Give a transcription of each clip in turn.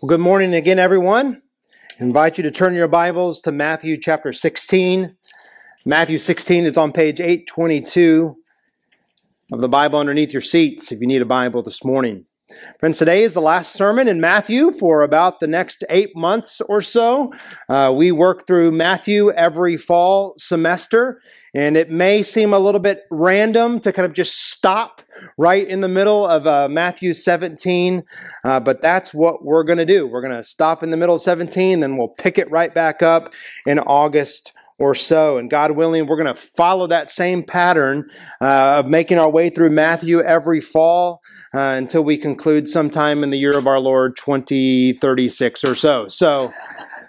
Well, good morning again, everyone. I invite you to turn your Bibles to Matthew chapter 16. Matthew 16 is on page 822 of the Bible underneath your seats if you need a Bible this morning. Friends, today is the last sermon in Matthew for about the next eight months or so. Uh, we work through Matthew every fall semester, and it may seem a little bit random to kind of just stop right in the middle of uh, Matthew 17, uh, but that's what we're going to do. We're going to stop in the middle of 17, then we'll pick it right back up in August or so. And God willing, we're going to follow that same pattern uh, of making our way through Matthew every fall uh, until we conclude sometime in the year of our Lord 2036 or so. So,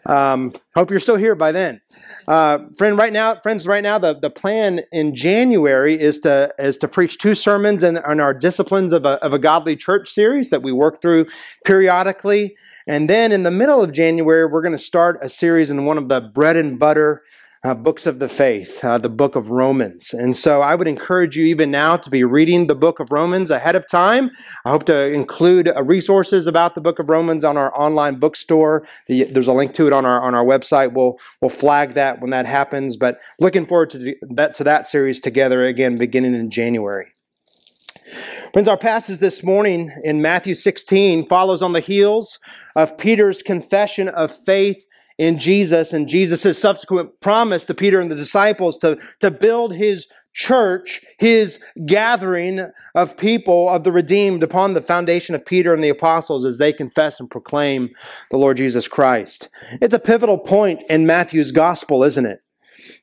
um, hope you're still here by then. Uh, friend, right now, friends, right now, the, the plan in January is to is to preach two sermons in, in our disciplines of a, of a godly church series that we work through periodically, and then in the middle of January, we're going to start a series in one of the bread and butter uh, books of the faith, uh, the book of Romans. And so I would encourage you even now to be reading the book of Romans ahead of time. I hope to include uh, resources about the book of Romans on our online bookstore. The, there's a link to it on our on our website. We'll we'll flag that when that happens. But looking forward to that to that series together again beginning in January. Friends, our passage this morning in Matthew 16 follows on the heels of Peter's confession of faith in Jesus and Jesus' subsequent promise to Peter and the disciples to, to build his church, his gathering of people of the redeemed upon the foundation of Peter and the apostles as they confess and proclaim the Lord Jesus Christ. It's a pivotal point in Matthew's gospel, isn't it?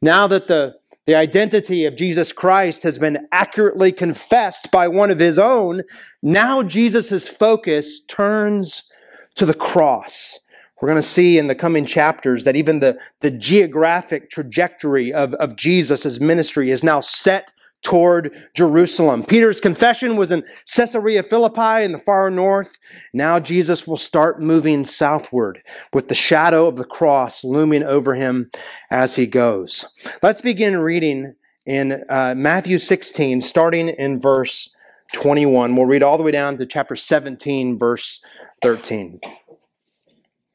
Now that the the identity of Jesus Christ has been accurately confessed by one of his own. Now Jesus' focus turns to the cross. We're going to see in the coming chapters that even the, the geographic trajectory of, of Jesus' ministry is now set toward Jerusalem. Peter's confession was in Caesarea Philippi in the far north. Now Jesus will start moving southward with the shadow of the cross looming over him as he goes. Let's begin reading in uh, Matthew 16, starting in verse 21. We'll read all the way down to chapter 17, verse 13.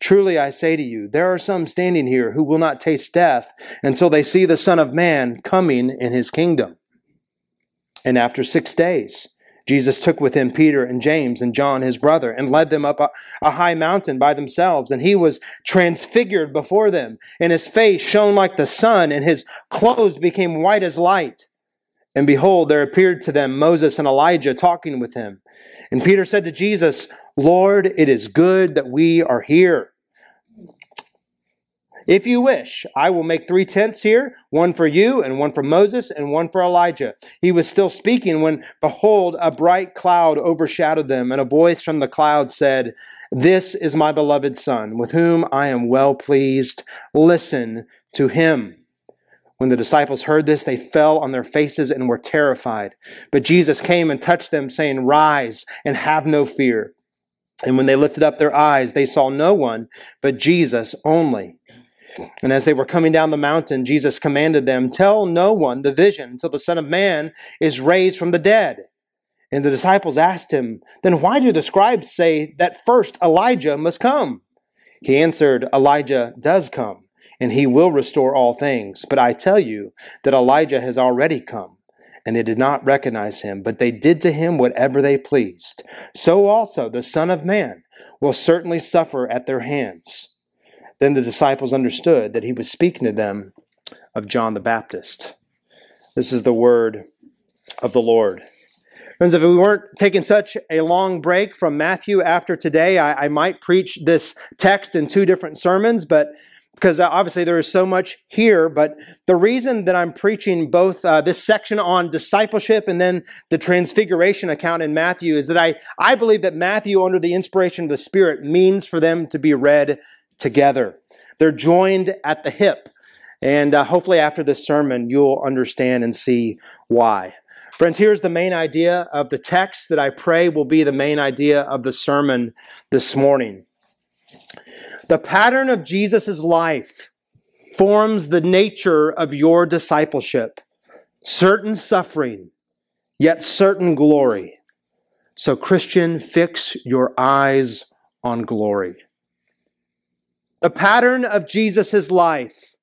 Truly I say to you, there are some standing here who will not taste death until they see the Son of Man coming in his kingdom. And after six days, Jesus took with him Peter and James and John, his brother, and led them up a, a, high mountain by themselves. And he was transfigured before them, and his face shone like the sun, and his clothes became white as light. And behold, there appeared to them Moses and Elijah talking with him. And Peter said to Jesus, Lord, it is good that we are here. If you wish, I will make three tents here, one for you, and one for Moses, and one for Elijah. He was still speaking when, behold, a bright cloud overshadowed them, and a voice from the cloud said, This is my beloved Son, with whom I am well pleased. Listen to him. When the disciples heard this, they fell on their faces and were terrified. But Jesus came and touched them, saying, Rise and have no fear. And when they lifted up their eyes, they saw no one but Jesus only. And as they were coming down the mountain, Jesus commanded them, Tell no one the vision until the Son of Man is raised from the dead. And the disciples asked him, Then why do the scribes say that first Elijah must come? He answered, Elijah does come and he will restore all things. But I tell you that Elijah has already come, and they did not recognize him, but they did to him whatever they pleased. So also the Son of Man will certainly suffer at their hands. Then the disciples understood that he was speaking to them of John the Baptist. This is the word of the Lord. Friends, if we weren't taking such a long break from Matthew after today, I, I might preach this text in two different sermons, but because obviously there is so much here, but the reason that I'm preaching both uh, this section on discipleship and then the transfiguration account in Matthew is that I, I believe that Matthew, under the inspiration of the Spirit, means for them to be read together. They're joined at the hip. And uh, hopefully, after this sermon, you'll understand and see why. Friends, here's the main idea of the text that I pray will be the main idea of the sermon this morning. The pattern of Jesus' life forms the nature of your discipleship certain suffering, yet certain glory. So, Christian, fix your eyes on glory. The pattern of Jesus' life,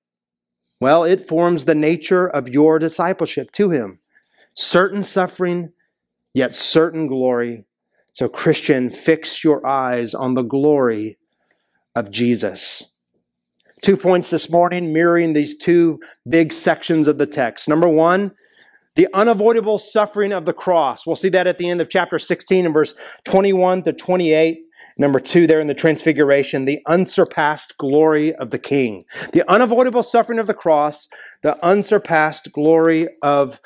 well, it forms the nature of your discipleship to him. Certain suffering, yet certain glory. So, Christian, fix your eyes on the glory of Jesus. Two points this morning mirroring these two big sections of the text. Number one, the unavoidable suffering of the cross. We'll see that at the end of chapter 16 and verse 21 to 28. Number two, there in the transfiguration, the unsurpassed glory of the King. The unavoidable suffering of the cross, the unsurpassed glory of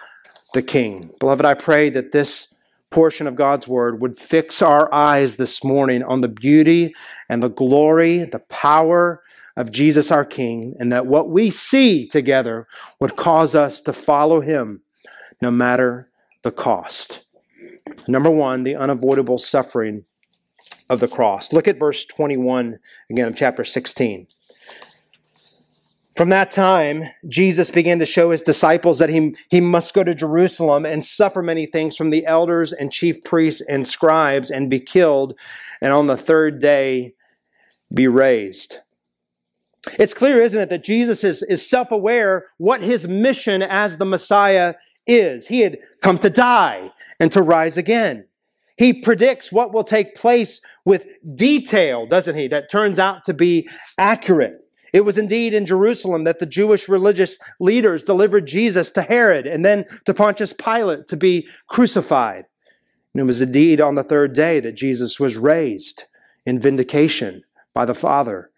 the King. Beloved, I pray that this portion of God's word would fix our eyes this morning on the beauty and the glory, the power of Jesus our King, and that what we see together would cause us to follow him no matter the cost. Number one, the unavoidable suffering of the cross. Look at verse 21 again of chapter 16. From that time, Jesus began to show his disciples that he, he must go to Jerusalem and suffer many things from the elders and chief priests and scribes and be killed, and on the third day be raised. It's clear, isn't it, that Jesus is, is self aware what his mission as the Messiah is. He had come to die and to rise again. He predicts what will take place with detail, doesn't he? That turns out to be accurate. It was indeed in Jerusalem that the Jewish religious leaders delivered Jesus to Herod and then to Pontius Pilate to be crucified. And it was indeed on the third day that Jesus was raised in vindication by the Father.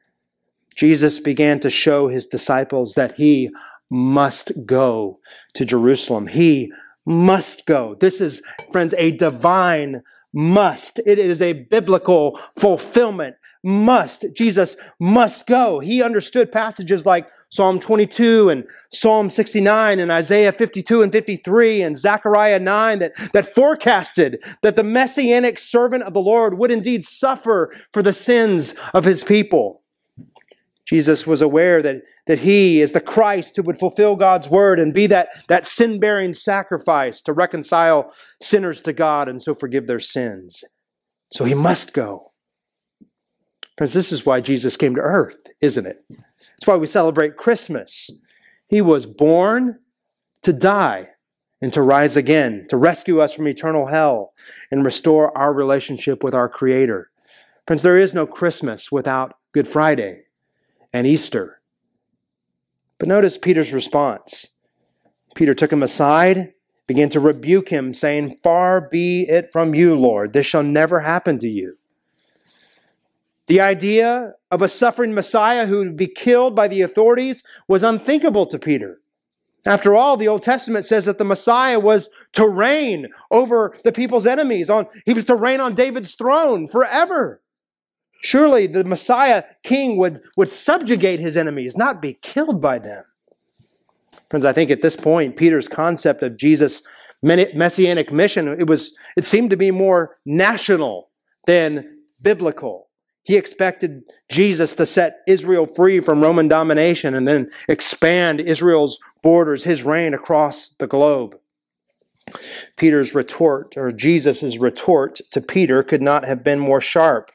Jesus began to show his disciples that he must go to Jerusalem. He must go. This is, friends, a divine must. It is a biblical fulfillment. Must. Jesus must go. He understood passages like Psalm 22 and Psalm 69 and Isaiah 52 and 53 and Zechariah 9 that, that forecasted that the messianic servant of the Lord would indeed suffer for the sins of his people. Jesus was aware that, that he is the Christ who would fulfill God's word and be that, that sin bearing sacrifice to reconcile sinners to God and so forgive their sins. So he must go. Friends, this is why Jesus came to earth, isn't it? It's why we celebrate Christmas. He was born to die and to rise again, to rescue us from eternal hell and restore our relationship with our Creator. Friends, there is no Christmas without Good Friday and Easter. But notice Peter's response. Peter took him aside, began to rebuke him, saying, Far be it from you, Lord. This shall never happen to you. The idea of a suffering Messiah who would be killed by the authorities was unthinkable to Peter. After all, the Old Testament says that the Messiah was to reign over the people's enemies. On, he was to reign on David's throne forever. Surely the Messiah king would, would subjugate his enemies, not be killed by them. Friends, I think at this point, Peter's concept of Jesus' messianic mission, it was, it seemed to be more national than biblical. He expected Jesus to set Israel free from Roman domination and then expand Israel's borders, his reign across the globe. Peter's retort, or Jesus' retort to Peter, could not have been more sharp.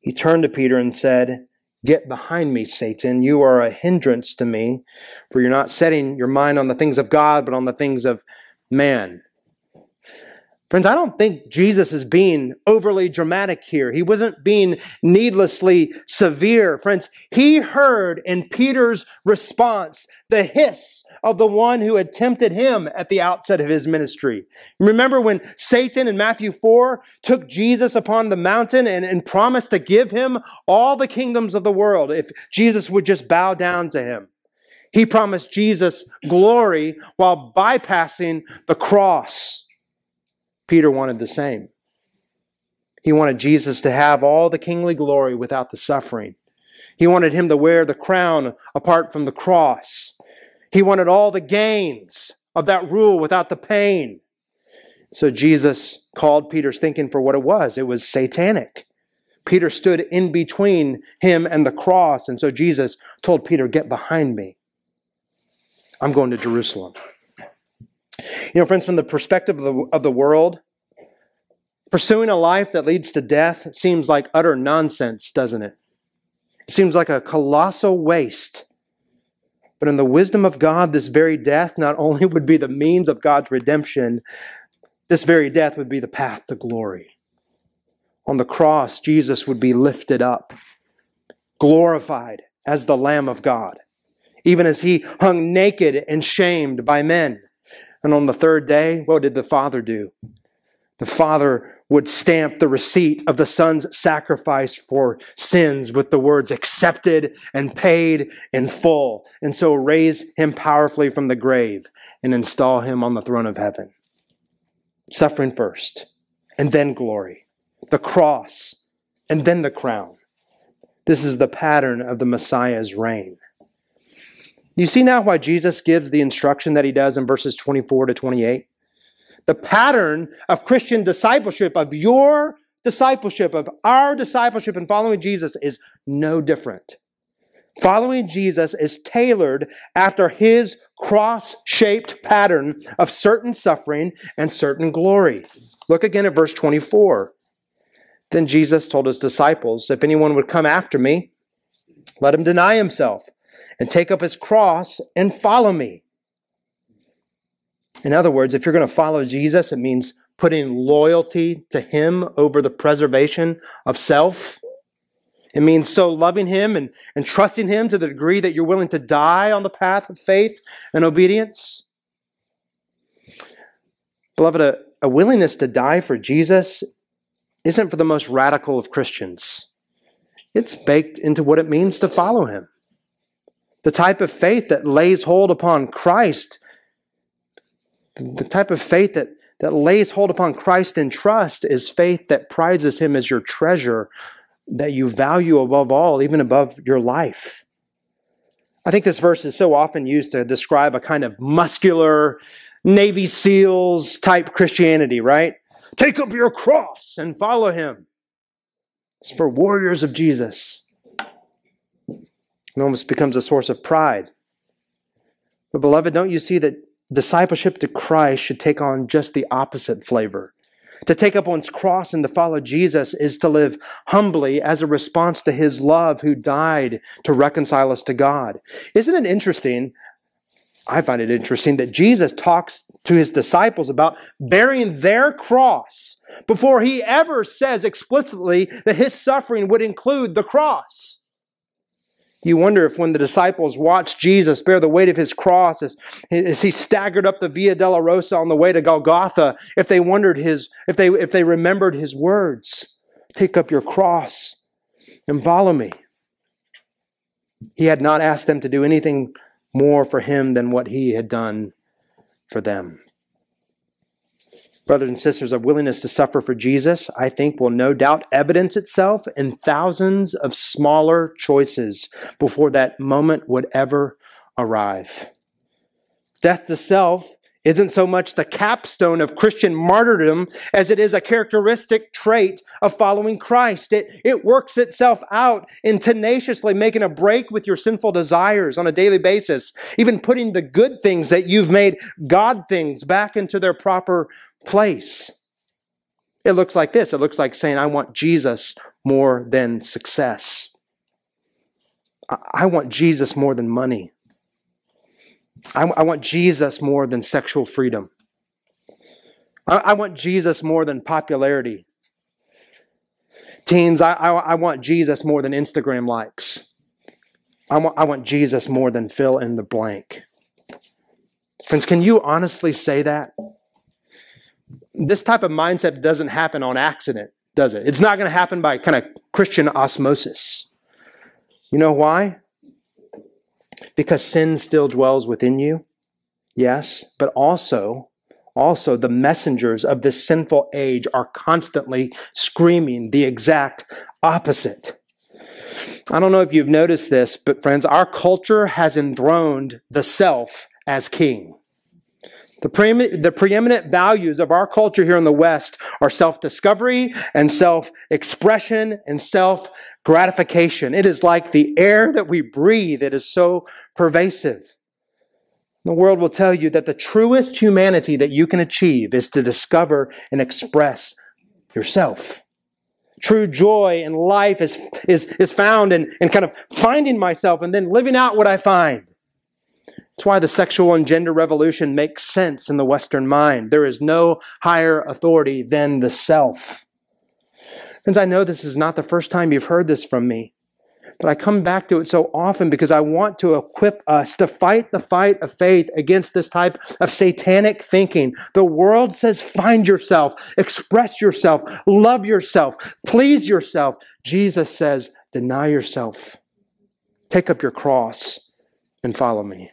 He turned to Peter and said, Get behind me, Satan. You are a hindrance to me, for you're not setting your mind on the things of God, but on the things of man. Friends, I don't think Jesus is being overly dramatic here. He wasn't being needlessly severe. Friends, he heard in Peter's response the hiss of the one who had tempted him at the outset of his ministry. Remember when Satan in Matthew 4 took Jesus upon the mountain and, and promised to give him all the kingdoms of the world if Jesus would just bow down to him. He promised Jesus glory while bypassing the cross. Peter wanted the same. He wanted Jesus to have all the kingly glory without the suffering. He wanted him to wear the crown apart from the cross. He wanted all the gains of that rule without the pain. So Jesus called Peter's thinking for what it was. It was satanic. Peter stood in between him and the cross. And so Jesus told Peter, Get behind me. I'm going to Jerusalem. You know, friends, from the perspective of the, of the world, pursuing a life that leads to death seems like utter nonsense, doesn't it? It seems like a colossal waste. But in the wisdom of God, this very death not only would be the means of God's redemption, this very death would be the path to glory. On the cross, Jesus would be lifted up, glorified as the Lamb of God, even as he hung naked and shamed by men. And on the third day, what did the Father do? The Father would stamp the receipt of the Son's sacrifice for sins with the words accepted and paid in full, and so raise him powerfully from the grave and install him on the throne of heaven. Suffering first, and then glory. The cross, and then the crown. This is the pattern of the Messiah's reign. You see now why Jesus gives the instruction that he does in verses 24 to 28? The pattern of Christian discipleship, of your discipleship, of our discipleship in following Jesus is no different. Following Jesus is tailored after his cross shaped pattern of certain suffering and certain glory. Look again at verse 24. Then Jesus told his disciples, If anyone would come after me, let him deny himself and take up his cross and follow me. In other words, if you're going to follow Jesus, it means putting loyalty to him over the preservation of self. It means so loving him and, and trusting him to the degree that you're willing to die on the path of faith and obedience. Beloved, a, a willingness to die for Jesus isn't for the most radical of Christians. It's baked into what it means to follow him. The type of faith that lays hold upon Christ, the type of faith that, that lays hold upon Christ in trust is faith that prizes him as your treasure, that you value above all, even above your life. I think this verse is so often used to describe a kind of muscular, Navy SEALs type Christianity, right? Take up your cross and follow him. It's for warriors of Jesus. It almost becomes a source of pride. But, beloved, don't you see that discipleship to Christ should take on just the opposite flavor? To take up one's cross and to follow Jesus is to live humbly as a response to his love who died to reconcile us to God. Isn't it interesting? I find it interesting that Jesus talks to his disciples about bearing their cross before he ever says explicitly that his suffering would include the cross. You wonder if when the disciples watched Jesus bear the weight of his cross as, as he staggered up the Via Dolorosa on the way to Golgotha, if they wondered his, if they, if they remembered his words, take up your cross and follow me. He had not asked them to do anything more for him than what he had done for them. Brothers and sisters, a willingness to suffer for Jesus, I think, will no doubt evidence itself in thousands of smaller choices before that moment would ever arrive. Death to self isn't so much the capstone of Christian martyrdom as it is a characteristic trait of following Christ. It, it works itself out in tenaciously making a break with your sinful desires on a daily basis, even putting the good things that you've made God things back into their proper place. It looks like this. It looks like saying, I want Jesus more than success. I want Jesus more than money. I, I want Jesus more than sexual freedom. I, I want Jesus more than popularity. Teens, I, I, I want Jesus more than Instagram likes. I want, I want Jesus more than fill in the blank. Friends, can you honestly say that? This type of mindset doesn't happen on accident, does it? It's not going to happen by kind of Christian osmosis. You know why? Because sin still dwells within you, yes, but also also the messengers of this sinful age are constantly screaming the exact opposite. I don't know if you've noticed this, but friends, our culture has enthroned the self as king. The, preeminent, the preeminent values of our culture here in the West are self-discovery and self-expression and self-gratification. It is like the air that we breathe. It is so pervasive. The world will tell you that the truest humanity that you can achieve is to discover and express yourself. True joy in life is, is, is found in, in kind of finding myself and then living out what I find. That's why the sexual and gender revolution makes sense in the Western mind. There is no higher authority than the self. Friends, I know this is not the first time you've heard this from me. But I come back to it so often because I want to equip us to fight the fight of faith against this type of satanic thinking. The world says find yourself, express yourself, love yourself, please yourself. Jesus says deny yourself, take up your cross, and follow me.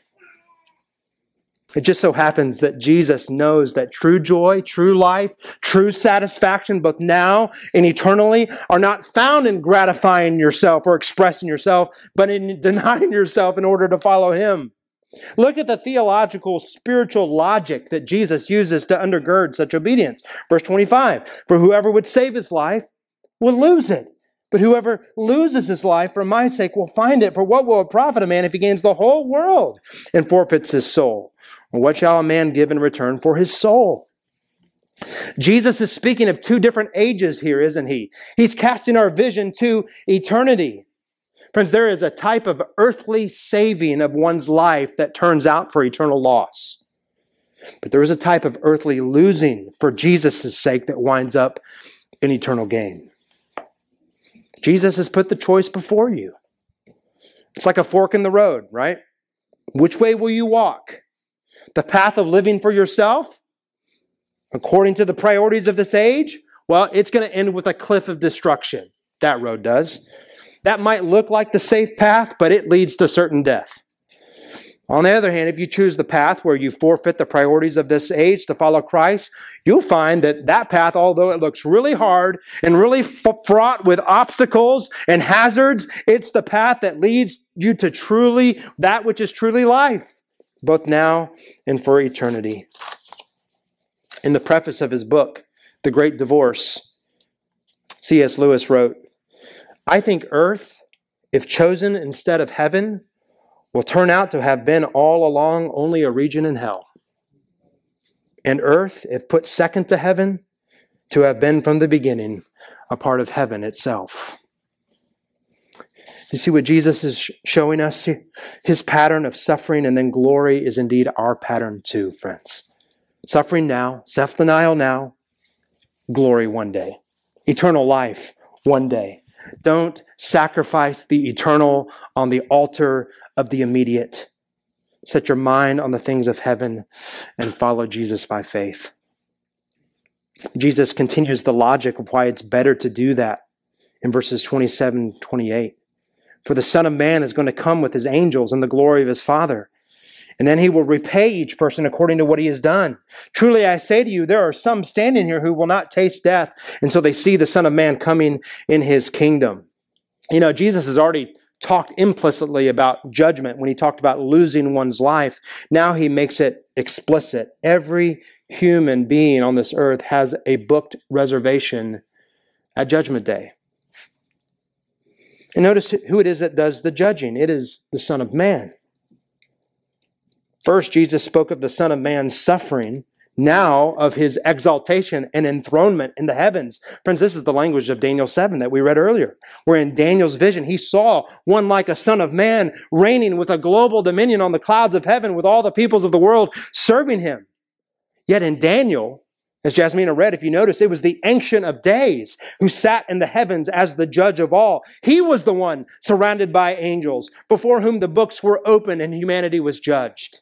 It just so happens that Jesus knows that true joy, true life, true satisfaction, both now and eternally, are not found in gratifying yourself or expressing yourself, but in denying yourself in order to follow Him. Look at the theological, spiritual logic that Jesus uses to undergird such obedience. Verse 25, for whoever would save his life will lose it. But whoever loses his life for my sake will find it. For what will it profit a man if he gains the whole world and forfeits his soul? Or what shall a man give in return for his soul? Jesus is speaking of two different ages here, isn't he? He's casting our vision to eternity. Friends, there is a type of earthly saving of one's life that turns out for eternal loss. But there is a type of earthly losing for Jesus' sake that winds up in eternal gain. Jesus has put the choice before you. It's like a fork in the road, right? Which way will you walk? The path of living for yourself, according to the priorities of this age, well, it's going to end with a cliff of destruction. That road does. That might look like the safe path, but it leads to certain death. On the other hand, if you choose the path where you forfeit the priorities of this age to follow Christ, you'll find that that path, although it looks really hard and really fraught with obstacles and hazards, it's the path that leads you to truly that which is truly life both now and for eternity. In the preface of his book, The Great Divorce, C.S. Lewis wrote, I think earth, if chosen instead of heaven, will turn out to have been all along only a region in hell. And earth, if put second to heaven, to have been from the beginning a part of heaven itself. You see what Jesus is showing us here? His pattern of suffering and then glory is indeed our pattern too, friends. Suffering now, self denial now, glory one day, eternal life one day. Don't sacrifice the eternal on the altar of the immediate. Set your mind on the things of heaven and follow Jesus by faith. Jesus continues the logic of why it's better to do that in verses 27 28. For the Son of Man is going to come with his angels in the glory of his Father. And then he will repay each person according to what he has done. Truly I say to you, there are some standing here who will not taste death until they see the Son of Man coming in his kingdom. You know, Jesus has already talked implicitly about judgment when he talked about losing one's life. Now he makes it explicit. Every human being on this earth has a booked reservation at judgment day. And notice who it is that does the judging. It is the Son of Man. First, Jesus spoke of the Son of Man's suffering, now of his exaltation and enthronement in the heavens. Friends, this is the language of Daniel 7 that we read earlier, where in Daniel's vision, he saw one like a Son of Man reigning with a global dominion on the clouds of heaven with all the peoples of the world serving him. Yet in Daniel, As Jasmina read, if you notice, it was the Ancient of Days who sat in the heavens as the judge of all. He was the one surrounded by angels, before whom the books were open and humanity was judged.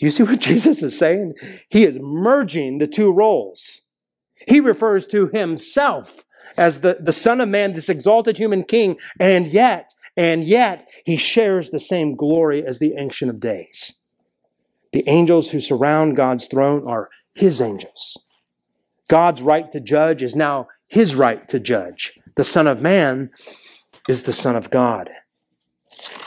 You see what Jesus is saying? He is merging the two roles. He refers to himself as the, the Son of Man, this exalted human king, and yet, and yet, he shares the same glory as the Ancient of Days. The angels who surround God's throne are his angels. God's right to judge is now his right to judge. The Son of Man is the Son of God.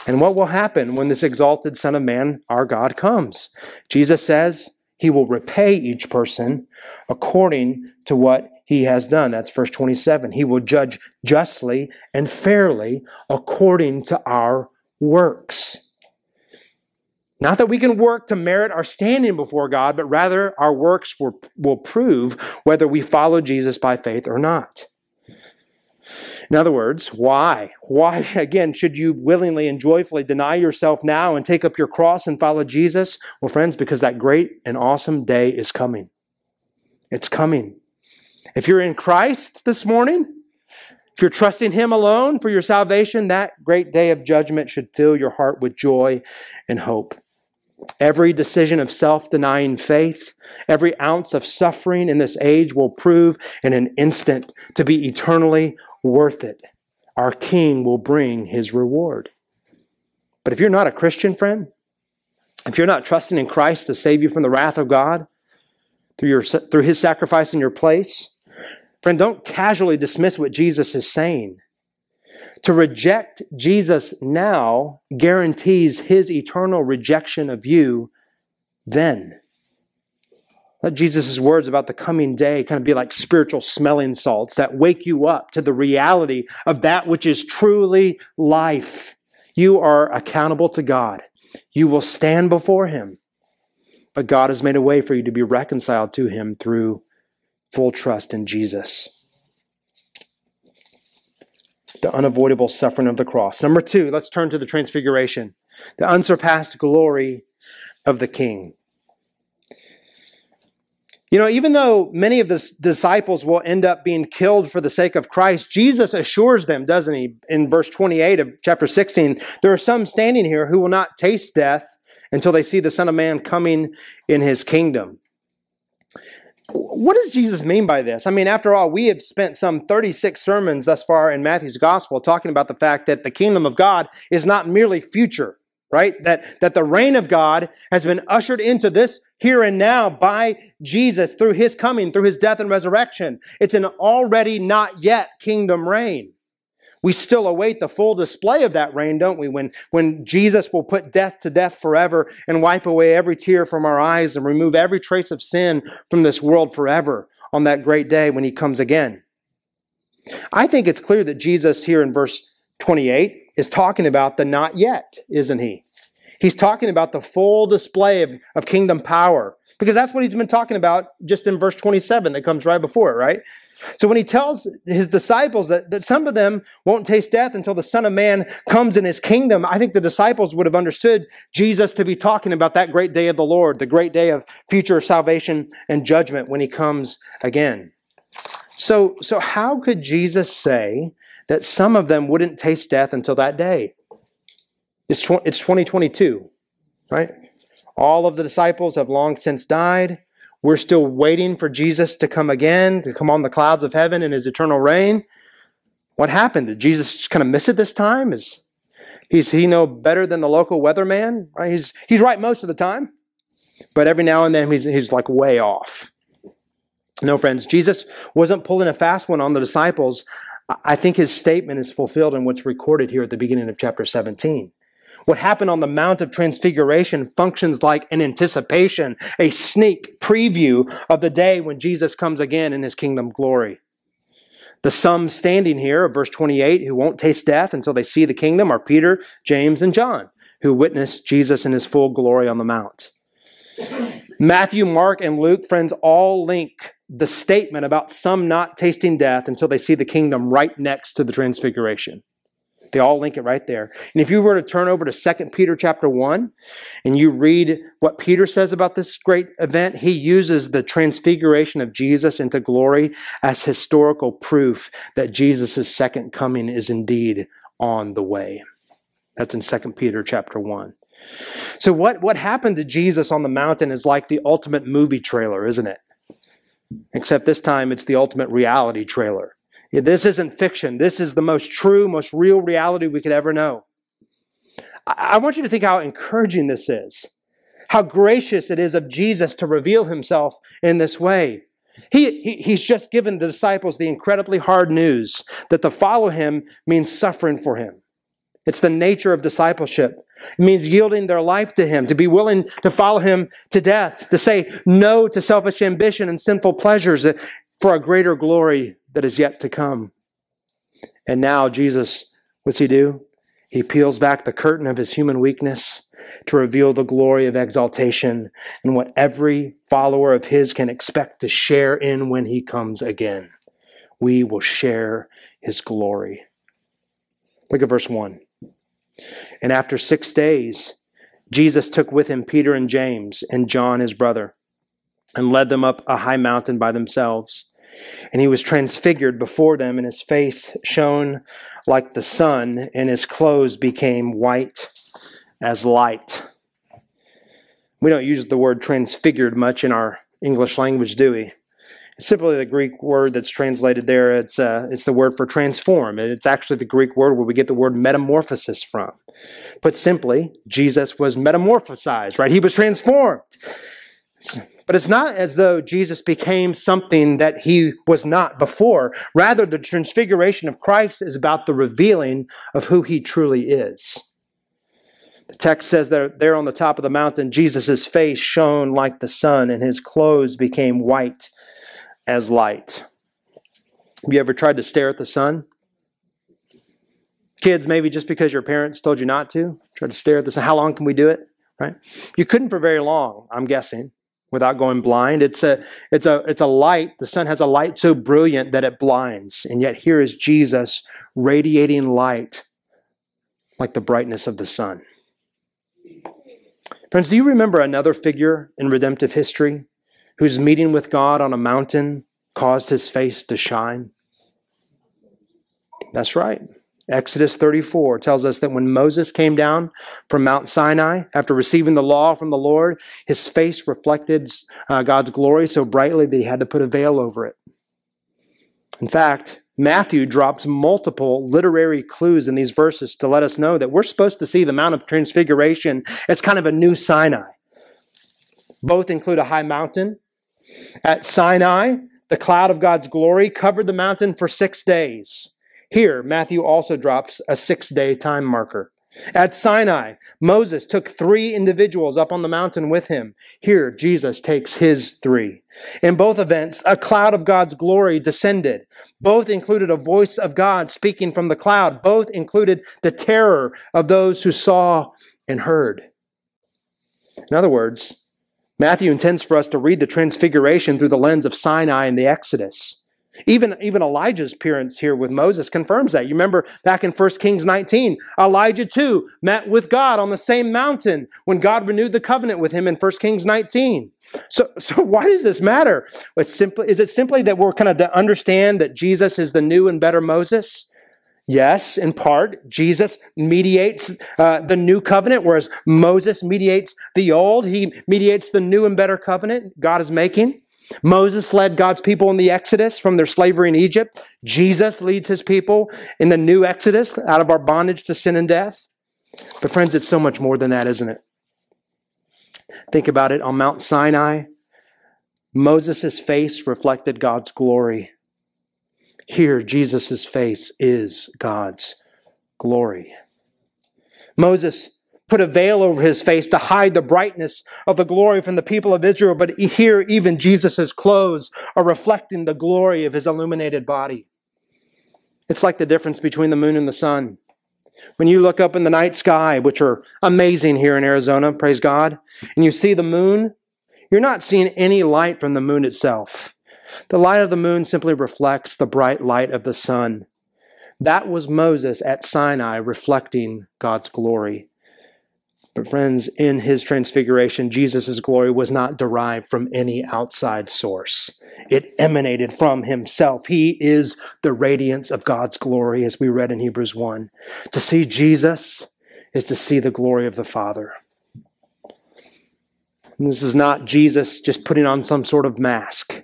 And what will happen when this exalted Son of Man, our God, comes? Jesus says he will repay each person according to what he has done. That's verse 27. He will judge justly and fairly according to our works. Not that we can work to merit our standing before God, but rather our works will, will prove whether we follow Jesus by faith or not. In other words, why? Why, again, should you willingly and joyfully deny yourself now and take up your cross and follow Jesus? Well, friends, because that great and awesome day is coming. It's coming. If you're in Christ this morning, if you're trusting Him alone for your salvation, that great day of judgment should fill your heart with joy and hope. Every decision of self denying faith, every ounce of suffering in this age will prove in an instant to be eternally worth it. Our King will bring his reward. But if you're not a Christian friend, if you're not trusting in Christ to save you from the wrath of God through, your, through his sacrifice in your place, friend, don't casually dismiss what Jesus is saying. To reject Jesus now guarantees his eternal rejection of you then. Let Jesus' words about the coming day kind of be like spiritual smelling salts that wake you up to the reality of that which is truly life. You are accountable to God. You will stand before Him. But God has made a way for you to be reconciled to Him through full trust in Jesus the unavoidable suffering of the cross. Number two, let's turn to the transfiguration, the unsurpassed glory of the King. You know, even though many of the disciples will end up being killed for the sake of Christ, Jesus assures them, doesn't he, in verse 28 of chapter 16, there are some standing here who will not taste death until they see the Son of Man coming in his kingdom. What does Jesus mean by this? I mean, after all, we have spent some 36 sermons thus far in Matthew's gospel talking about the fact that the kingdom of God is not merely future, right? That, that the reign of God has been ushered into this here and now by Jesus through his coming, through his death and resurrection. It's an already not yet kingdom reign. We still await the full display of that reign, don't we? When, when Jesus will put death to death forever and wipe away every tear from our eyes and remove every trace of sin from this world forever on that great day when he comes again. I think it's clear that Jesus here in verse 28 is talking about the not yet, isn't he? He's talking about the full display of, of kingdom power because that's what he's been talking about just in verse 27 that comes right before it, right? So when he tells his disciples that, that some of them won't taste death until the Son of Man comes in his kingdom, I think the disciples would have understood Jesus to be talking about that great day of the Lord, the great day of future salvation and judgment when he comes again. So, so how could Jesus say that some of them wouldn't taste death until that day? It's, tw- it's 2022, right? All of the disciples have long since died. We're still waiting for Jesus to come again, to come on the clouds of heaven in his eternal reign. What happened? Did Jesus just kind of miss it this time? Is he's he know better than the local weatherman? Right? He's he's right most of the time, but every now and then he's he's like way off. No, friends, Jesus wasn't pulling a fast one on the disciples. I think his statement is fulfilled in what's recorded here at the beginning of chapter 17. What happened on the Mount of Transfiguration functions like an anticipation, a sneak preview of the day when Jesus comes again in his kingdom glory. The some standing here of verse 28 who won't taste death until they see the kingdom are Peter, James, and John, who witnessed Jesus in his full glory on the Mount. Matthew, Mark, and Luke, friends, all link the statement about some not tasting death until they see the kingdom right next to the transfiguration. They all link it right there. And if you were to turn over to 2 Peter chapter 1 and you read what Peter says about this great event, he uses the transfiguration of Jesus into glory as historical proof that Jesus' second coming is indeed on the way. That's in 2 Peter chapter 1. So what, what happened to Jesus on the mountain is like the ultimate movie trailer, isn't it? Except this time it's the ultimate reality trailer. This isn't fiction. This is the most true, most real reality we could ever know. I want you to think how encouraging this is. How gracious it is of Jesus to reveal himself in this way. He, he, he's just given the disciples the incredibly hard news that to follow him means suffering for him. It's the nature of discipleship. It means yielding their life to him, to be willing to follow him to death, to say no to selfish ambition and sinful pleasures for a greater glory that is yet to come. And now Jesus, what's he do? He peels back the curtain of his human weakness to reveal the glory of exaltation and what every follower of his can expect to share in when he comes again. We will share his glory. Look at verse 1. And after six days, Jesus took with him Peter and James and John, his brother, and led them up a high mountain by themselves. And he was transfigured before them, and his face shone like the sun, and his clothes became white as light. We don't use the word transfigured much in our English language, do we? Simply the Greek word that's translated there. It's, uh, it's the word for transform. It's actually the Greek word where we get the word metamorphosis from. Put simply, Jesus was metamorphosized, right? He was transformed. But it's not as though Jesus became something that he was not before. Rather, the transfiguration of Christ is about the revealing of who he truly is. The text says that there on the top of the mountain, Jesus' face shone like the sun, and his clothes became white as light. Have you ever tried to stare at the sun? Kids, maybe just because your parents told you not to, try to stare at the sun. How long can we do it? Right? You couldn't for very long, I'm guessing without going blind. It's a, it's a, it's a light. The sun has a light so brilliant that it blinds. And yet here is Jesus radiating light like the brightness of the sun. Friends, do you remember another figure in redemptive history whose meeting with God on a mountain caused his face to shine? That's right. Exodus 34 tells us that when Moses came down from Mount Sinai after receiving the law from the Lord, his face reflected uh, God's glory so brightly that he had to put a veil over it. In fact, Matthew drops multiple literary clues in these verses to let us know that we're supposed to see the Mount of Transfiguration as kind of a new Sinai. Both include a high mountain. At Sinai, the cloud of God's glory covered the mountain for six days. Here, Matthew also drops a six day time marker. At Sinai, Moses took three individuals up on the mountain with him. Here, Jesus takes his three. In both events, a cloud of God's glory descended. Both included a voice of God speaking from the cloud. Both included the terror of those who saw and heard. In other words, Matthew intends for us to read the transfiguration through the lens of Sinai and the Exodus. Even, even Elijah's appearance here with Moses confirms that. You remember back in 1 Kings 19, Elijah too met with God on the same mountain when God renewed the covenant with him in 1 Kings 19. So, so why does this matter? It's simply, is it simply that we're kind of to understand that Jesus is the new and better Moses? Yes, in part, Jesus mediates uh, the new covenant, whereas Moses mediates the old. He mediates the new and better covenant God is making. Moses led God's people in the Exodus from their slavery in Egypt. Jesus leads his people in the new Exodus out of our bondage to sin and death. But friends, it's so much more than that, isn't it? Think about it. On Mount Sinai, Moses' face reflected God's glory. Here, Jesus' face is God's glory. Moses put a veil over his face to hide the brightness of the glory from the people of Israel. But here, even Jesus' clothes are reflecting the glory of his illuminated body. It's like the difference between the moon and the sun. When you look up in the night sky, which are amazing here in Arizona, praise God, and you see the moon, you're not seeing any light from the moon itself. The light of the moon simply reflects the bright light of the sun. That was Moses at Sinai reflecting God's glory. But, friends, in his transfiguration, Jesus' glory was not derived from any outside source. It emanated from himself. He is the radiance of God's glory, as we read in Hebrews 1. To see Jesus is to see the glory of the Father. And this is not Jesus just putting on some sort of mask.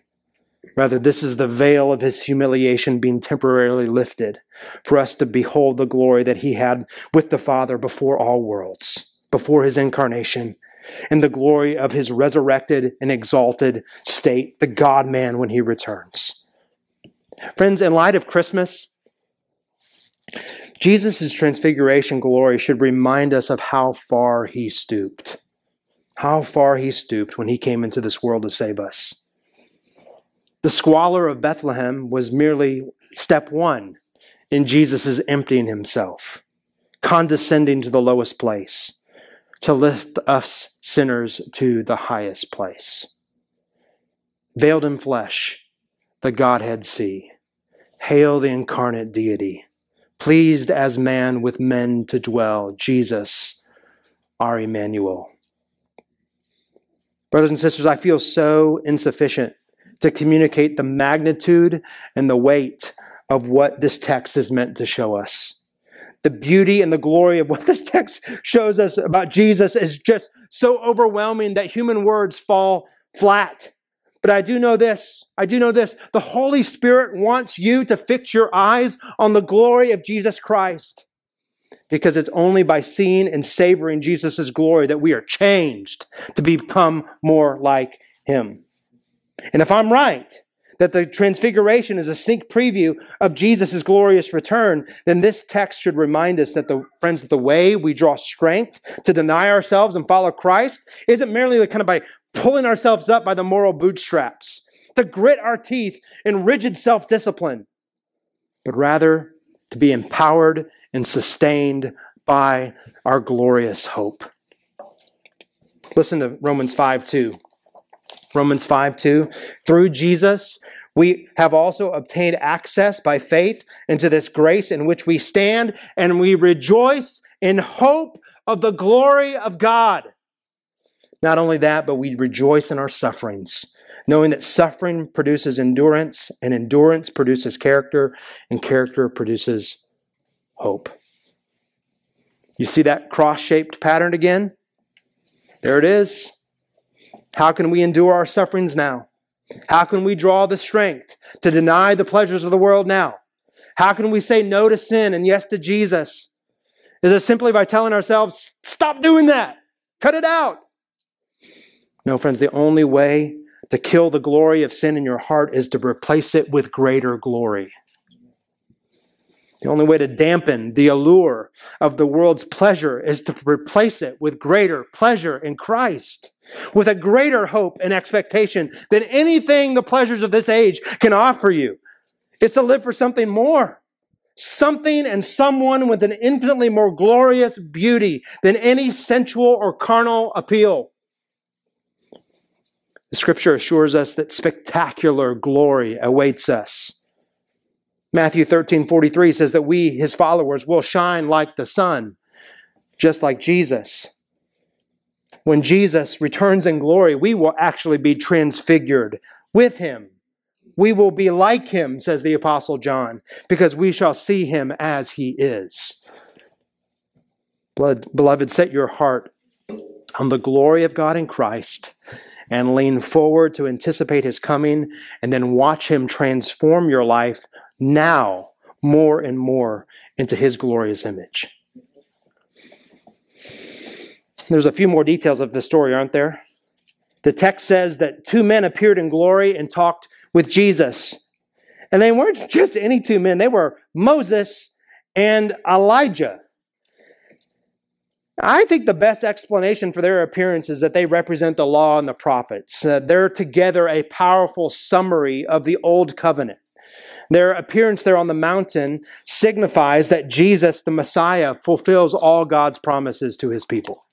Rather, this is the veil of his humiliation being temporarily lifted for us to behold the glory that he had with the Father before all worlds before his incarnation and the glory of his resurrected and exalted state, the God man when he returns. Friends, in light of Christmas, Jesus' transfiguration glory should remind us of how far he stooped. How far he stooped when he came into this world to save us. The squalor of Bethlehem was merely step one in Jesus' emptying himself, condescending to the lowest place to lift us sinners to the highest place. Veiled in flesh, the Godhead see. Hail the incarnate deity. Pleased as man with men to dwell, Jesus, our Emmanuel. Brothers and sisters, I feel so insufficient to communicate the magnitude and the weight of what this text is meant to show us the beauty and the glory of what this text shows us about Jesus is just so overwhelming that human words fall flat. But I do know this. I do know this. The Holy Spirit wants you to fix your eyes on the glory of Jesus Christ. Because it's only by seeing and savoring Jesus' glory that we are changed to become more like Him. And if I'm right, that the transfiguration is a sneak preview of Jesus' glorious return, then this text should remind us that the friends, that the way we draw strength to deny ourselves and follow Christ isn't merely kind of by pulling ourselves up by the moral bootstraps, to grit our teeth in rigid self-discipline, but rather to be empowered and sustained by our glorious hope. Listen to Romans 5 2. Romans 5 2. Through Jesus, we have also obtained access by faith into this grace in which we stand, and we rejoice in hope of the glory of God. Not only that, but we rejoice in our sufferings, knowing that suffering produces endurance, and endurance produces character, and character produces hope. You see that cross shaped pattern again? There it is. How can we endure our sufferings now? How can we draw the strength to deny the pleasures of the world now? How can we say no to sin and yes to Jesus? Is it simply by telling ourselves, stop doing that, cut it out? No, friends, the only way to kill the glory of sin in your heart is to replace it with greater glory. The only way to dampen the allure of the world's pleasure is to replace it with greater pleasure in Christ, with a greater hope and expectation than anything the pleasures of this age can offer you. It's to live for something more, something and someone with an infinitely more glorious beauty than any sensual or carnal appeal. The scripture assures us that spectacular glory awaits us Matthew 13, 43 says that we, his followers, will shine like the sun, just like Jesus. When Jesus returns in glory, we will actually be transfigured with him. We will be like him, says the Apostle John, because we shall see him as he is. Beloved, set your heart on the glory of God in Christ and lean forward to anticipate his coming and then watch him transform your life now more and more into his glorious image. There's a few more details of the story, aren't there? The text says that two men appeared in glory and talked with Jesus. And they weren't just any two men, they were Moses and Elijah. I think the best explanation for their appearance is that they represent the law and the prophets. Uh, they're together a powerful summary of the old covenant. Their appearance there on the mountain signifies that Jesus, the Messiah, fulfills all God's promises to his people.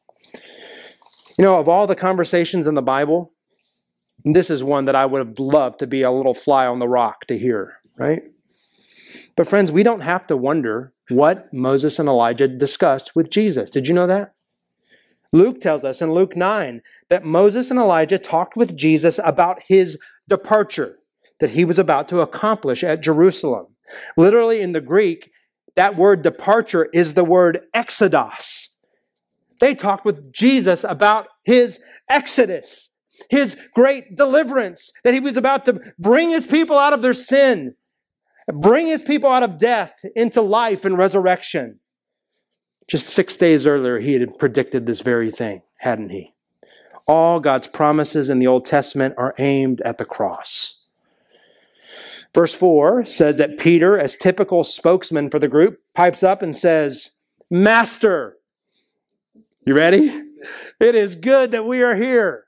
You know, of all the conversations in the Bible, this is one that I would have loved to be a little fly on the rock to hear, right? But, friends, we don't have to wonder what Moses and Elijah discussed with Jesus. Did you know that? Luke tells us in Luke 9 that Moses and Elijah talked with Jesus about his departure that he was about to accomplish at Jerusalem. Literally in the Greek, that word departure is the word exodus. They talked with Jesus about his exodus, his great deliverance, that he was about to bring his people out of their sin, bring his people out of death into life and resurrection. Just six days earlier, he had predicted this very thing, hadn't he? All God's promises in the Old Testament are aimed at the cross. Verse 4 says that Peter, as typical spokesman for the group, pipes up and says, Master, you ready? It is good that we are here.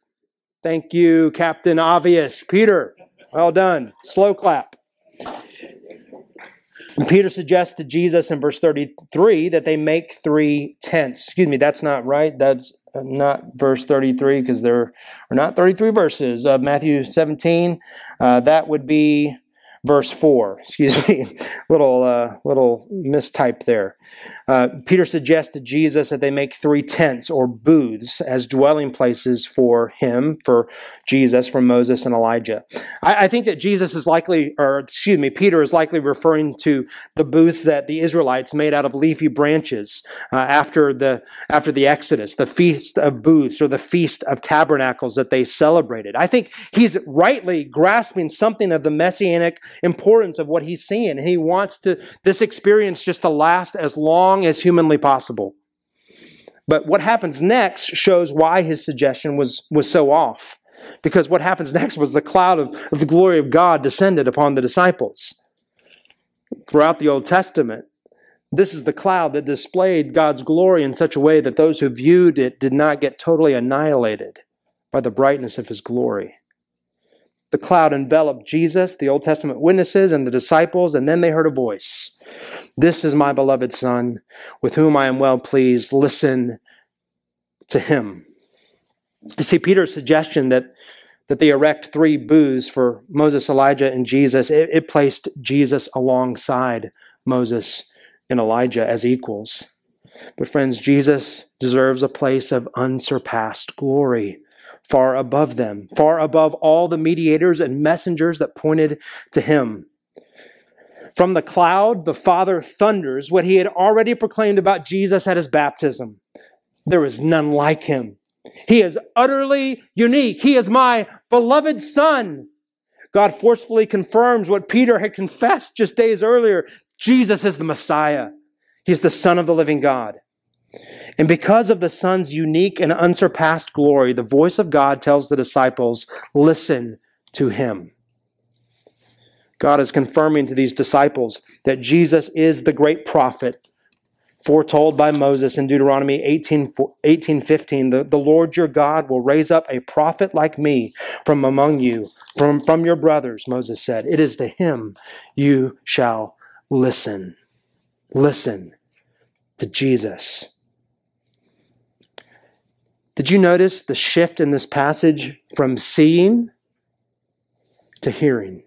Thank you, Captain Obvious. Peter, well done. Slow clap. And Peter suggests to Jesus in verse 33 that they make three tents. Excuse me, that's not right. That's not verse 33 because there are not 33 verses of Matthew 17. Uh, that would be verse 4 excuse me little uh, little mistype there uh, peter suggests to jesus that they make three tents or booths as dwelling places for him for jesus for moses and elijah I, I, think that jesus is likely or excuse me peter is likely referring to the booths that the israelites made out of leafy branches uh, after the after the exodus the feast of booths or the feast of tabernacles that they celebrated i think he's rightly grasping something of the messianic importance of what he's seeing. And he wants to, this experience just to last as long as humanly possible. But what happens next shows why his suggestion was, was so off. Because what happens next was the cloud of, of the glory of God descended upon the disciples. Throughout the Old Testament, this is the cloud that displayed God's glory in such a way that those who viewed it did not get totally annihilated by the brightness of his glory. The cloud enveloped Jesus, the Old Testament witnesses, and the disciples, and then they heard a voice. This is my beloved Son, with whom I am well pleased. Listen to him. You see, Peter's suggestion that, that they erect three booths for Moses, Elijah, and Jesus, it, it placed Jesus alongside Moses and Elijah as equals. But, friends, Jesus deserves a place of unsurpassed glory far above them, far above all the mediators and messengers that pointed to him. From the cloud, the Father thunders what he had already proclaimed about Jesus at his baptism. There is none like him. He is utterly unique. He is my beloved Son. God forcefully confirms what Peter had confessed just days earlier. Jesus is the Messiah. He's the Son of the living God. And because of the Son's unique and unsurpassed glory, the voice of God tells the disciples, listen to him. God is confirming to these disciples that Jesus is the great prophet foretold by Moses in Deuteronomy 18, 18 15. The, the Lord your God will raise up a prophet like me from among you, from, from your brothers, Moses said. It is to him you shall listen. Listen to Jesus. Did you notice the shift in this passage from seeing to hearing?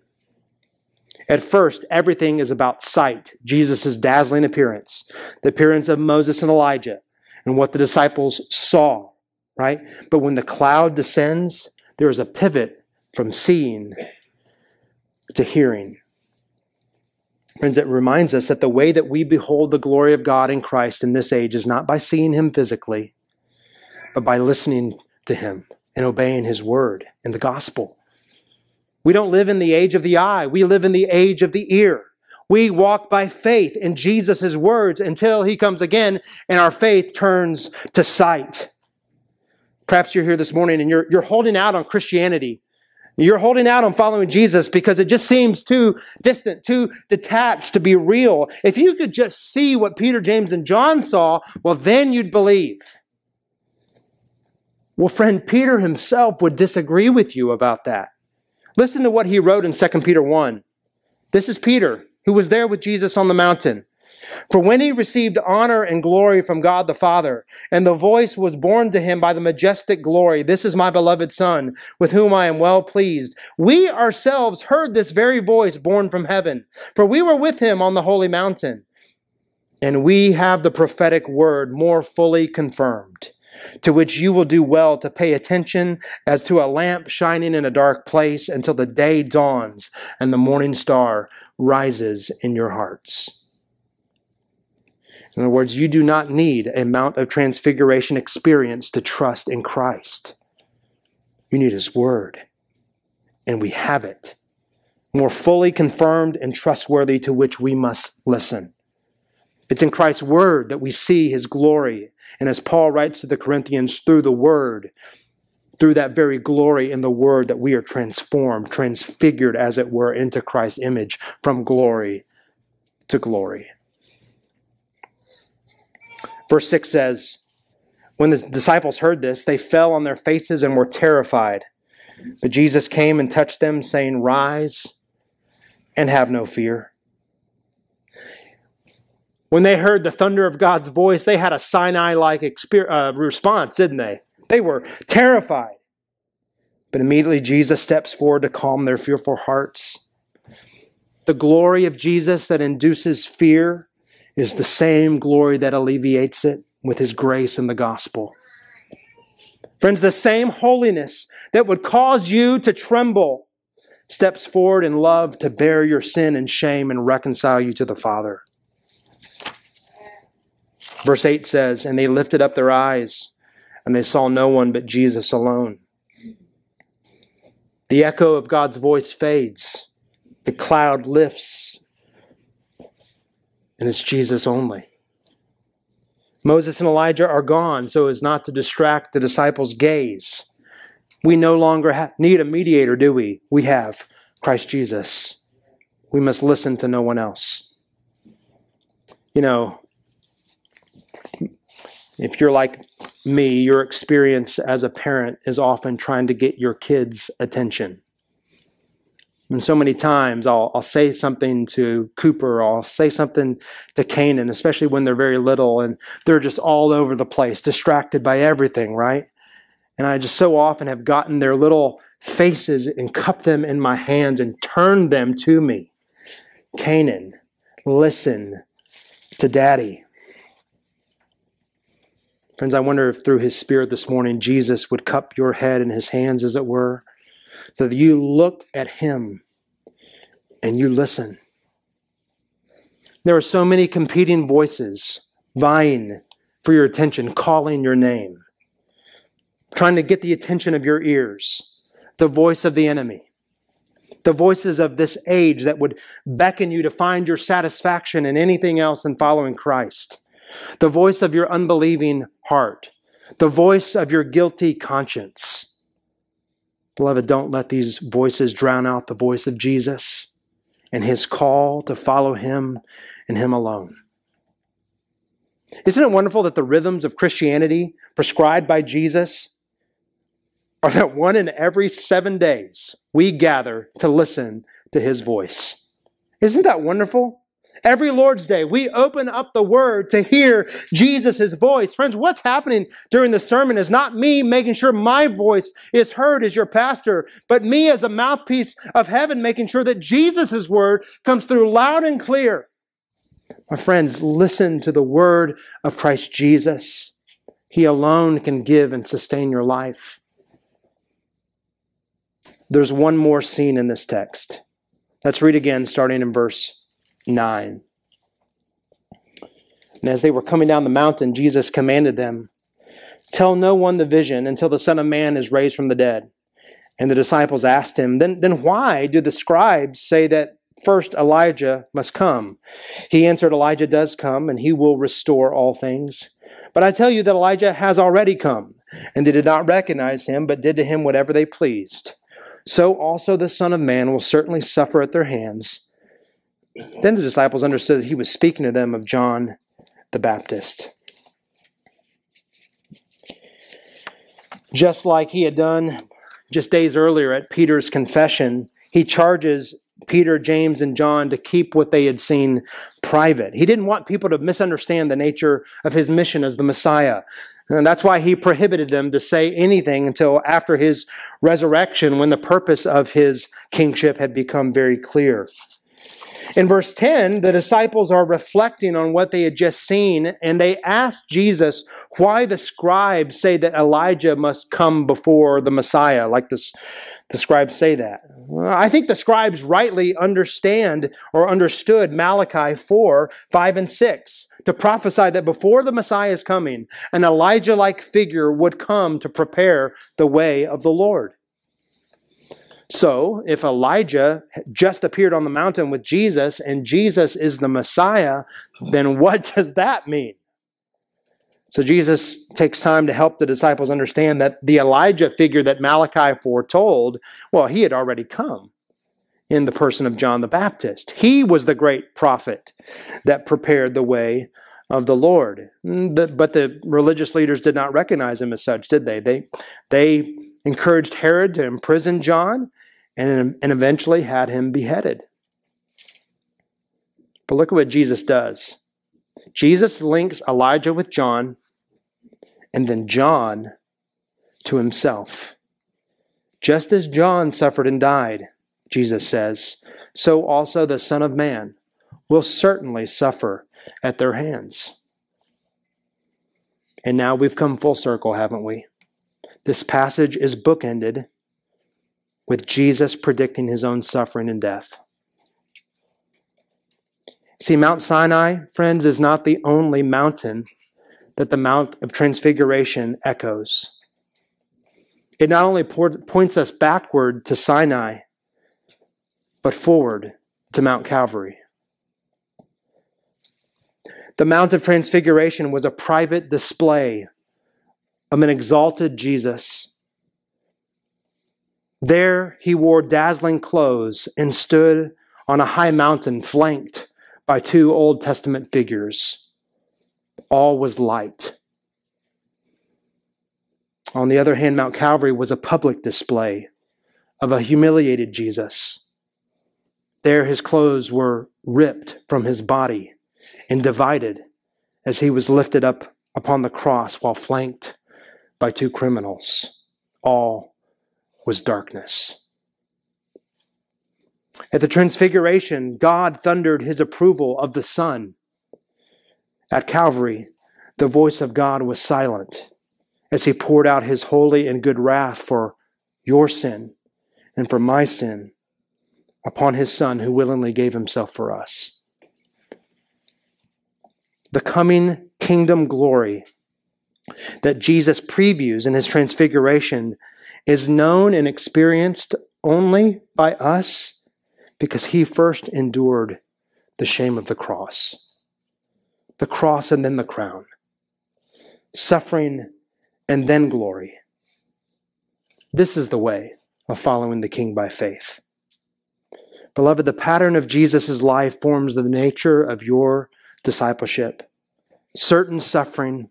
At first, everything is about sight, Jesus' dazzling appearance, the appearance of Moses and Elijah, and what the disciples saw, right? But when the cloud descends, there is a pivot from seeing to hearing. Friends, it reminds us that the way that we behold the glory of God in Christ in this age is not by seeing Him physically, but by listening to him and obeying his word and the gospel. We don't live in the age of the eye. We live in the age of the ear. We walk by faith in Jesus' words until he comes again and our faith turns to sight. Perhaps you're here this morning and you're, you're holding out on Christianity. You're holding out on following Jesus because it just seems too distant, too detached to be real. If you could just see what Peter, James, and John saw, well, then you'd believe. Well, friend, Peter himself would disagree with you about that. Listen to what he wrote in 2 Peter 1. This is Peter, who was there with Jesus on the mountain. For when he received honor and glory from God the Father, and the voice was borne to him by the majestic glory, This is my beloved Son, with whom I am well pleased, we ourselves heard this very voice borne from heaven, for we were with him on the holy mountain. And we have the prophetic word more fully confirmed, to which you will do well to pay attention as to a lamp shining in a dark place until the day dawns and the morning star rises in your hearts. In other words, you do not need a Mount of Transfiguration experience to trust in Christ. You need His Word. And we have it, more fully confirmed and trustworthy, to which we must listen. It's in Christ's Word that we see His glory. And as Paul writes to the Corinthians, through the Word, through that very glory in the Word, that we are transformed, transfigured, as it were, into Christ's image from glory to glory. Verse 6 says, When the disciples heard this, they fell on their faces and were terrified. But Jesus came and touched them, saying, Rise and have no fear. When they heard the thunder of God's voice, they had a Sinai like uh, response, didn't they? They were terrified. But immediately Jesus steps forward to calm their fearful hearts. The glory of Jesus that induces fear is the same glory that alleviates it with his grace in the gospel. Friends, the same holiness that would cause you to tremble steps forward in love to bear your sin and shame and reconcile you to the Father. Verse 8 says, And they lifted up their eyes, and they saw no one but Jesus alone. The echo of God's voice fades. The cloud lifts and it's Jesus only. Moses and Elijah are gone so as not to distract the disciples' gaze. We no longer ha- need a mediator, do we? We have Christ Jesus. We must listen to no one else. You know, if you're like me, your experience as a parent is often trying to get your kids' attention. And so many times I'll, I'll say something to Cooper, I'll say something to Canaan, especially when they're very little and they're just all over the place, distracted by everything, right? And I just so often have gotten their little faces and cupped them in my hands and turned them to me. Canaan, listen to daddy. Friends, I wonder if through his spirit this morning, Jesus would cup your head in his hands, as it were, so that you look at him and you listen. There are so many competing voices vying for your attention, calling your name, trying to get the attention of your ears, the voice of the enemy, the voices of this age that would beckon you to find your satisfaction in anything else than following Christ, the voice of your unbelieving heart, the voice of your guilty conscience Beloved, don't let these voices drown out the voice of Jesus and his call to follow him and him alone. Isn't it wonderful that the rhythms of Christianity prescribed by Jesus are that one in every seven days we gather to listen to his voice? Isn't that wonderful? Every Lord's Day, we open up the Word to hear Jesus' voice. Friends, what's happening during the sermon is not me making sure my voice is heard as your pastor, but me as a mouthpiece of heaven making sure that Jesus' Word comes through loud and clear. My friends, listen to the Word of Christ Jesus. He alone can give and sustain your life. There's one more scene in this text. Let's read again, starting in verse 9. And as they were coming down the mountain, Jesus commanded them, Tell no one the vision until the Son of Man is raised from the dead. And the disciples asked him, Then, then why do the scribes say that first Elijah must come? He answered, Elijah does come, and he will restore all things. But I tell you that Elijah has already come, and they did not recognize him, but did to him whatever they pleased. So also the Son of Man will certainly suffer at their hands. Then the disciples understood that he was speaking to them of John the Baptist. Just like he had done just days earlier at Peter's confession, he charges Peter, James, and John to keep what they had seen private. He didn't want people to misunderstand the nature of his mission as the Messiah. And that's why he prohibited them to say anything until after his resurrection when the purpose of his kingship had become very clear. In verse 10, the disciples are reflecting on what they had just seen, and they ask Jesus why the scribes say that Elijah must come before the Messiah, like this, the scribes say that. I think the scribes rightly understand or understood Malachi 4, 5, and 6 to prophesy that before the Messiah is coming, an Elijah like figure would come to prepare the way of the Lord. So, if Elijah just appeared on the mountain with Jesus and Jesus is the Messiah, then what does that mean? So, Jesus takes time to help the disciples understand that the Elijah figure that Malachi foretold, well, he had already come in the person of John the Baptist. He was the great prophet that prepared the way of the Lord. Mm, but the religious leaders did not recognize him as such, did they? They, they encouraged Herod to imprison John and, and eventually had him beheaded. But look at what Jesus does. Jesus links Elijah with John and then John to himself. Just as John suffered and died, Jesus says, so also the Son of Man will certainly suffer at their hands. And now we've come full circle, haven't we? This passage is bookended with Jesus predicting his own suffering and death. See, Mount Sinai, friends, is not the only mountain that the Mount of Transfiguration echoes. It not only points us backward to Sinai, but forward to Mount Calvary. The Mount of Transfiguration was a private display of an exalted Jesus. There he wore dazzling clothes and stood on a high mountain flanked by two Old Testament figures. All was light. On the other hand, Mount Calvary was a public display of a humiliated Jesus there his clothes were ripped from his body and divided as he was lifted up upon the cross while flanked by two criminals. All was darkness. At the Transfiguration, God thundered his approval of the Son. At Calvary, the voice of God was silent as he poured out his holy and good wrath for your sin and for my sin upon his Son who willingly gave himself for us. The coming kingdom glory that Jesus previews in his transfiguration is known and experienced only by us because he first endured the shame of the cross. The cross and then the crown. Suffering and then glory. This is the way of following the King by faith. Beloved, the pattern of Jesus' life forms the nature of your discipleship. Certain suffering,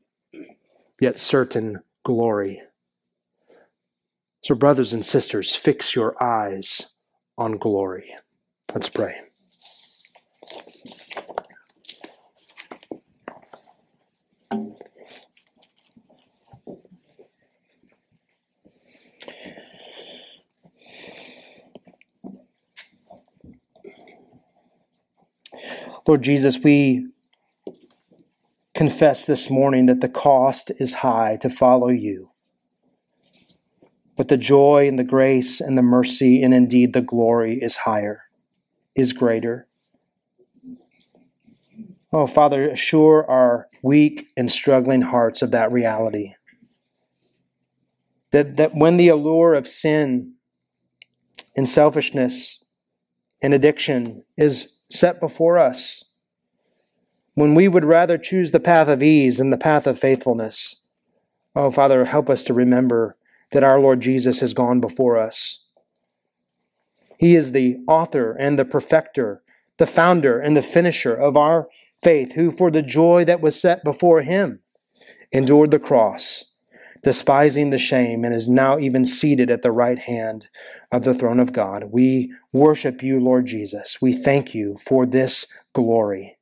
yet certain glory. So, brothers and sisters, fix your eyes on glory. Let's pray. Lord Jesus, we confess this morning that the cost is high to follow you. But the joy and the grace and the mercy and indeed the glory is higher, is greater. Oh, Father, assure our weak and struggling hearts of that reality. That, that when the allure of sin and selfishness and addiction is set before us when we would rather choose the path of ease than the path of faithfulness. Oh, Father, help us to remember that our Lord Jesus has gone before us. He is the author and the perfecter, the founder and the finisher of our faith, who, for the joy that was set before him, endured the cross, despising the shame, and is now even seated at the right hand of the throne of God. We worship you, Lord Jesus. We thank you for this glory.